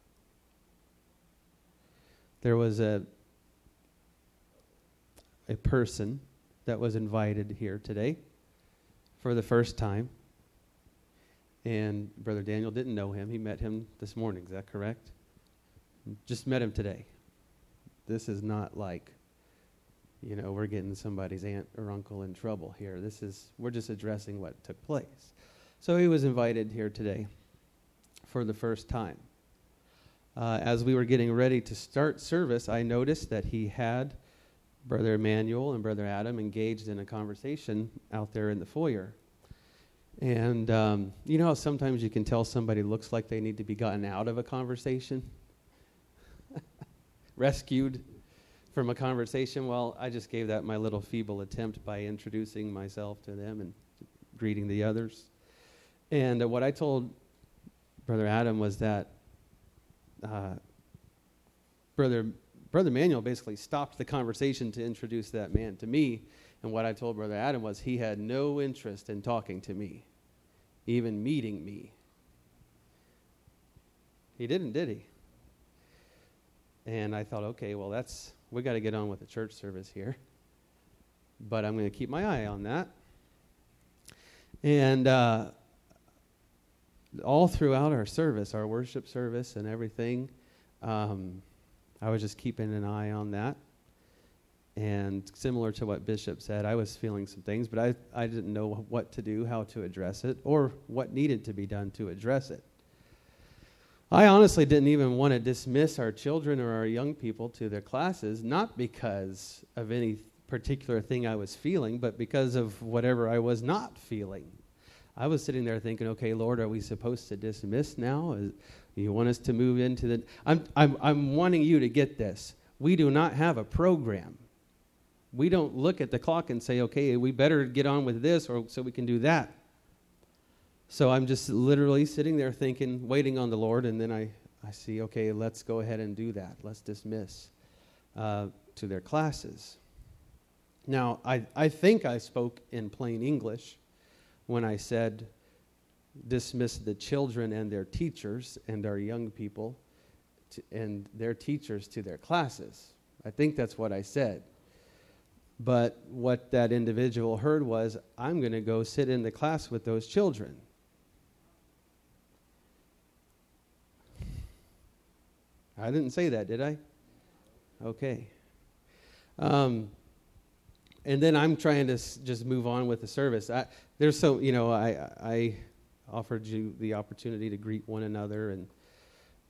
There was a, a person that was invited here today for the first time. And Brother Daniel didn't know him. He met him this morning. Is that correct? Just met him today. This is not like you know, we're getting somebody's aunt or uncle in trouble here. This is, we're just addressing what took place. So he was invited here today for the first time. Uh, as we were getting ready to start service, I noticed that he had Brother Emmanuel and Brother Adam engaged in a conversation out there in the foyer. And um, you know how sometimes you can tell somebody looks like they need to be gotten out of a conversation? [LAUGHS] Rescued from a conversation. Well, I just gave that my little feeble attempt by introducing myself to them and greeting the others. And uh, what I told Brother Adam was that uh, Brother Brother Manuel basically stopped the conversation to introduce that man to me. And what I told Brother Adam was he had no interest in talking to me, even meeting me. He didn't, did he? And I thought, okay, well, that's we got to get on with the church service here. But I'm going to keep my eye on that. And uh, all throughout our service, our worship service and everything, um, I was just keeping an eye on that. And similar to what Bishop said, I was feeling some things, but I, I didn't know what to do, how to address it, or what needed to be done to address it. I honestly didn't even want to dismiss our children or our young people to their classes, not because of any particular thing I was feeling, but because of whatever I was not feeling. I was sitting there thinking, okay, Lord, are we supposed to dismiss now? You want us to move into the. I'm, I'm, I'm wanting you to get this. We do not have a program. We don't look at the clock and say, okay, we better get on with this or so we can do that. So I'm just literally sitting there thinking, waiting on the Lord, and then I, I see, okay, let's go ahead and do that. Let's dismiss uh, to their classes. Now, I, I think I spoke in plain English when I said, dismiss the children and their teachers and our young people to, and their teachers to their classes. I think that's what I said. But what that individual heard was, I'm going to go sit in the class with those children. I didn't say that, did I? Okay. Um, and then I'm trying to s- just move on with the service. I, there's so you know I I offered you the opportunity to greet one another, and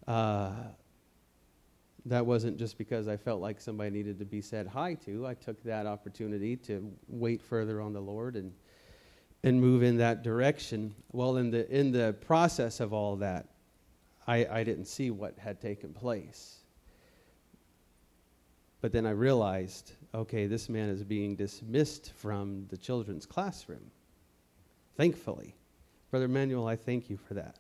uh, that wasn't just because I felt like somebody needed to be said hi to. I took that opportunity to wait further on the Lord and and move in that direction. Well, in the in the process of all that, I, I didn't see what had taken place. But then I realized okay, this man is being dismissed from the children's classroom. Thankfully. Brother Manuel, I thank you for that.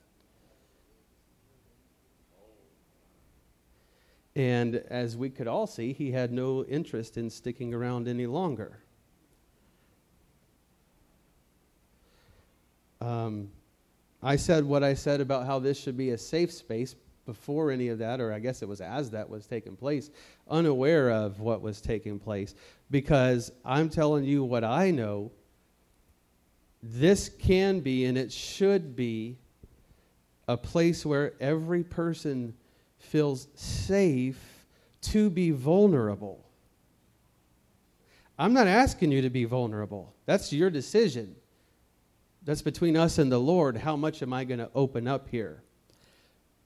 And as we could all see, he had no interest in sticking around any longer. Um, I said what I said about how this should be a safe space before any of that, or I guess it was as that was taking place, unaware of what was taking place. Because I'm telling you what I know, this can be and it should be a place where every person feels safe to be vulnerable. I'm not asking you to be vulnerable, that's your decision. That's between us and the Lord. How much am I going to open up here?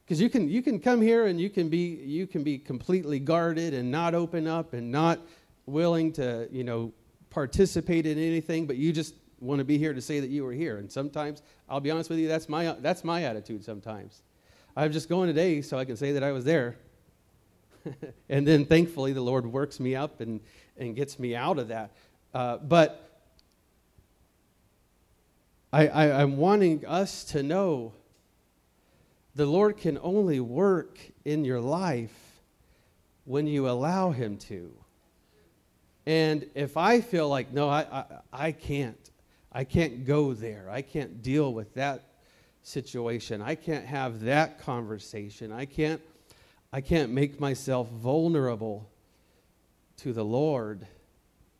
Because you can, you can come here and you can, be, you can be completely guarded and not open up and not willing to, you know, participate in anything, but you just want to be here to say that you were here. And sometimes, I'll be honest with you, that's my, that's my attitude sometimes. I'm just going today so I can say that I was there. [LAUGHS] and then thankfully, the Lord works me up and, and gets me out of that. Uh, but I, I, I'm wanting us to know the Lord can only work in your life when you allow Him to. And if I feel like, no, I, I, I can't, I can't go there, I can't deal with that situation, I can't have that conversation, I can't, I can't make myself vulnerable to the Lord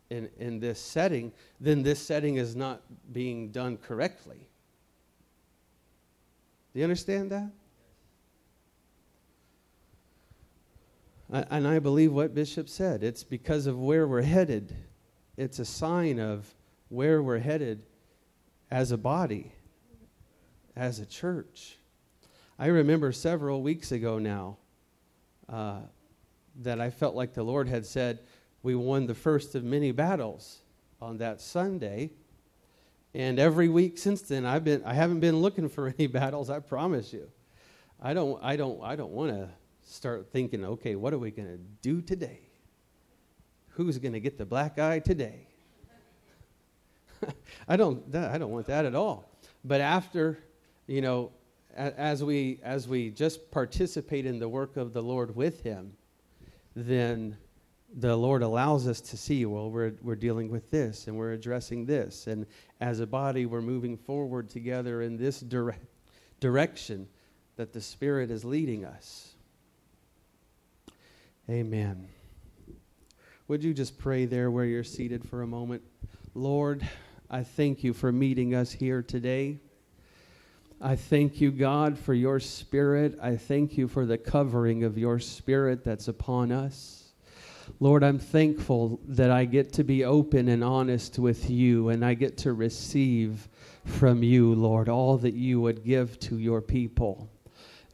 in, in this setting, then this setting is not being done correctly. Do you understand that? And I believe what Bishop said. It's because of where we're headed. It's a sign of where we're headed as a body, as a church. I remember several weeks ago now uh, that I felt like the Lord had said, We won the first of many battles on that Sunday. And every week since then, I've been, I haven't been looking for [LAUGHS] any battles, I promise you. I don't, I don't, I don't want to start thinking, okay, what are we going to do today? Who's going to get the black eye today? [LAUGHS] I don't I don't want that at all. But after, you know, as we as we just participate in the work of the Lord with him, then the Lord allows us to see, well, we're, we're dealing with this and we're addressing this. And as a body, we're moving forward together in this dire- direction that the Spirit is leading us. Amen. Would you just pray there where you're seated for a moment? Lord, I thank you for meeting us here today. I thank you, God, for your spirit. I thank you for the covering of your spirit that's upon us. Lord, I'm thankful that I get to be open and honest with you and I get to receive from you, Lord, all that you would give to your people.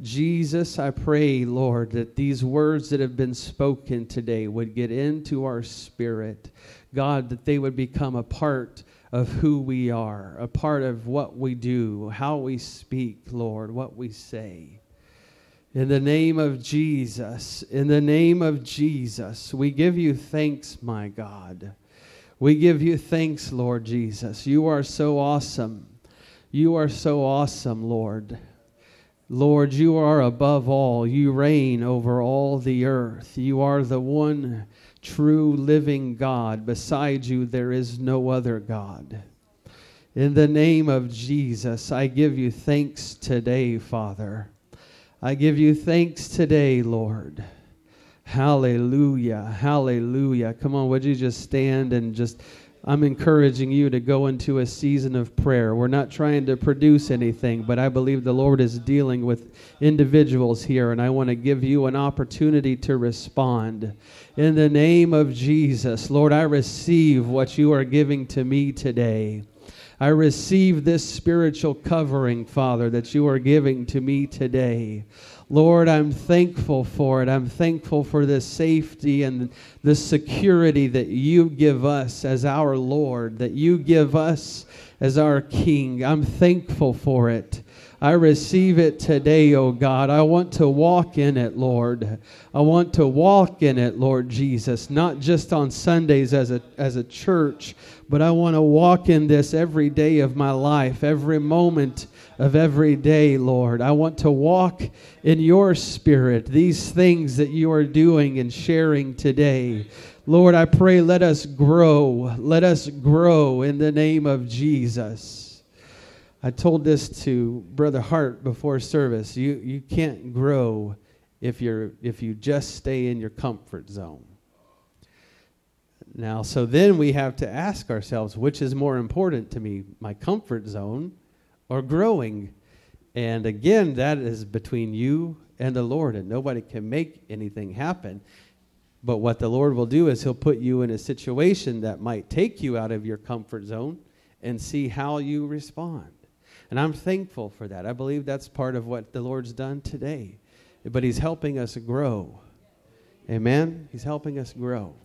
Jesus, I pray, Lord, that these words that have been spoken today would get into our spirit. God, that they would become a part of who we are, a part of what we do, how we speak, Lord, what we say. In the name of Jesus, in the name of Jesus, we give you thanks, my God. We give you thanks, Lord Jesus. You are so awesome. You are so awesome, Lord. Lord, you are above all. You reign over all the earth. You are the one true living God. Beside you, there is no other God. In the name of Jesus, I give you thanks today, Father. I give you thanks today, Lord. Hallelujah. Hallelujah. Come on, would you just stand and just I'm encouraging you to go into a season of prayer. We're not trying to produce anything, but I believe the Lord is dealing with individuals here, and I want to give you an opportunity to respond. In the name of Jesus, Lord, I receive what you are giving to me today. I receive this spiritual covering, Father, that you are giving to me today. Lord, I'm thankful for it. I'm thankful for the safety and the security that you give us as our Lord, that you give us as our King. I'm thankful for it. I receive it today, O oh God. I want to walk in it, Lord. I want to walk in it, Lord Jesus, not just on Sundays as a, as a church, but I want to walk in this every day of my life, every moment of every day, Lord. I want to walk in your spirit, these things that you are doing and sharing today. Lord, I pray, let us grow. Let us grow in the name of Jesus. I told this to Brother Hart before service. You, you can't grow if, you're, if you just stay in your comfort zone. Now, so then we have to ask ourselves which is more important to me, my comfort zone or growing. And again, that is between you and the Lord, and nobody can make anything happen. But what the Lord will do is He'll put you in a situation that might take you out of your comfort zone and see how you respond. And I'm thankful for that. I believe that's part of what the Lord's done today. But He's helping us grow. Amen? He's helping us grow.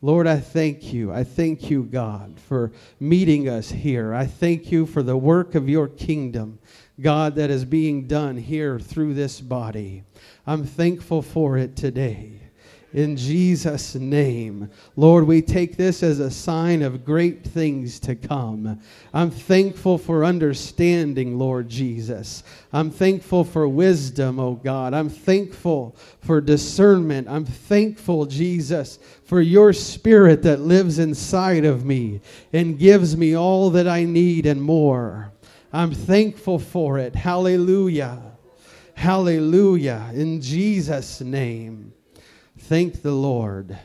Lord, I thank you. I thank you, God, for meeting us here. I thank you for the work of your kingdom, God, that is being done here through this body. I'm thankful for it today. In Jesus' name. Lord, we take this as a sign of great things to come. I'm thankful for understanding, Lord Jesus. I'm thankful for wisdom, oh God. I'm thankful for discernment. I'm thankful, Jesus, for your spirit that lives inside of me and gives me all that I need and more. I'm thankful for it. Hallelujah. Hallelujah. In Jesus' name. Thank the Lord.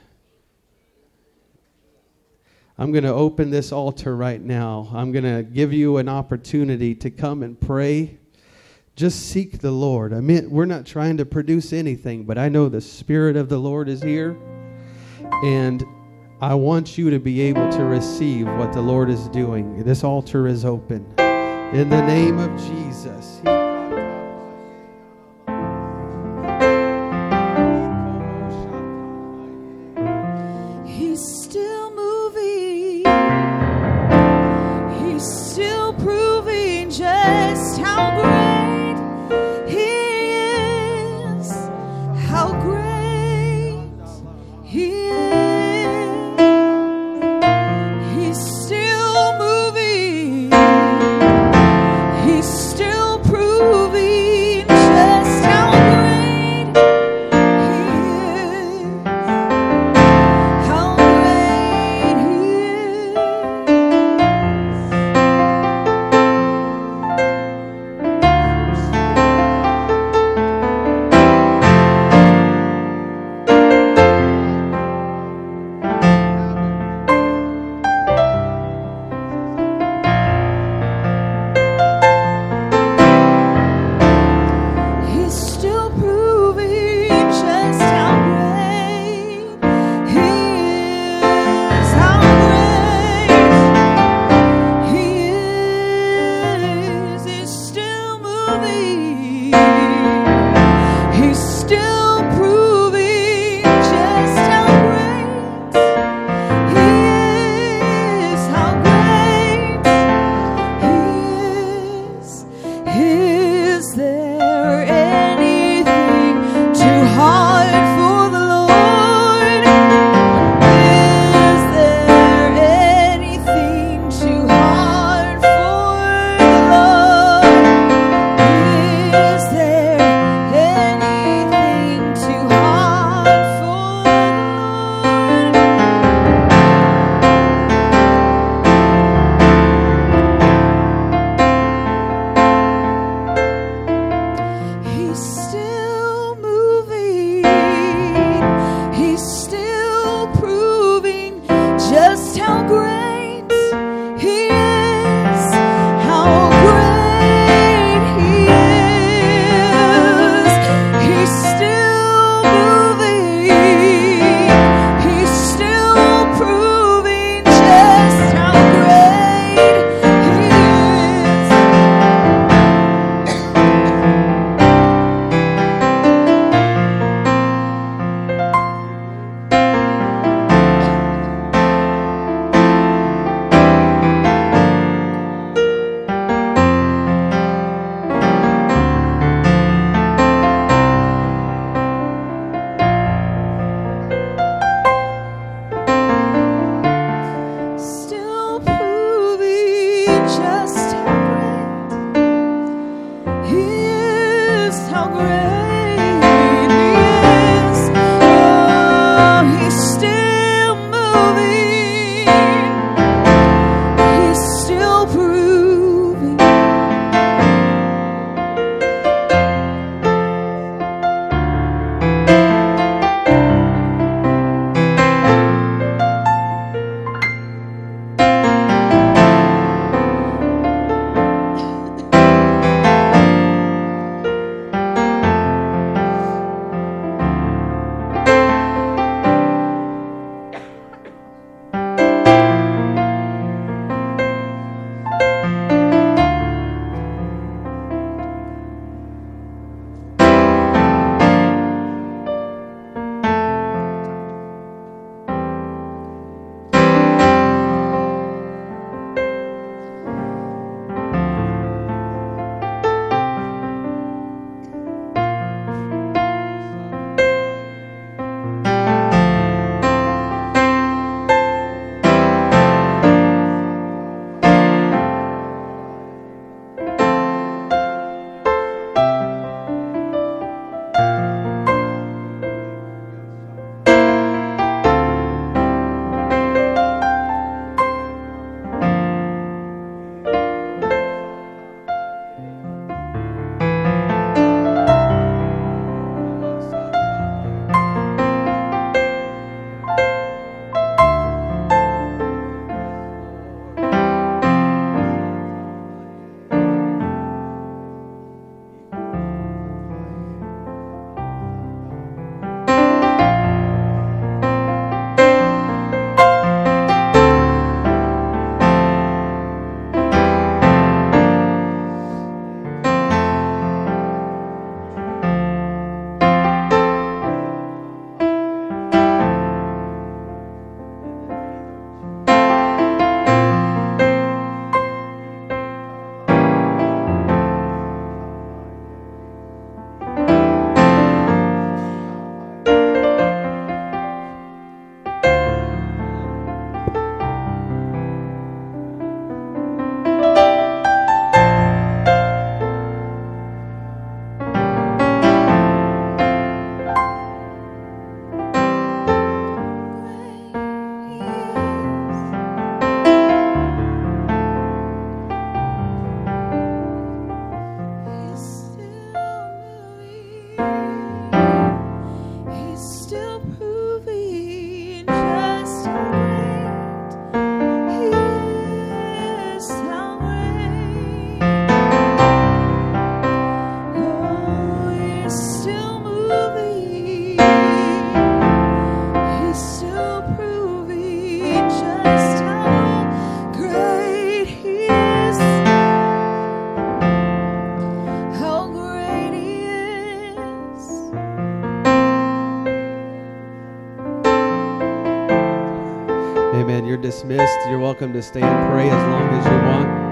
I'm going to open this altar right now. I'm going to give you an opportunity to come and pray. Just seek the Lord. I mean, we're not trying to produce anything, but I know the Spirit of the Lord is here. And I want you to be able to receive what the Lord is doing. This altar is open. In the name of Jesus. Amen. You're dismissed. You're welcome to stay and pray as long as you want.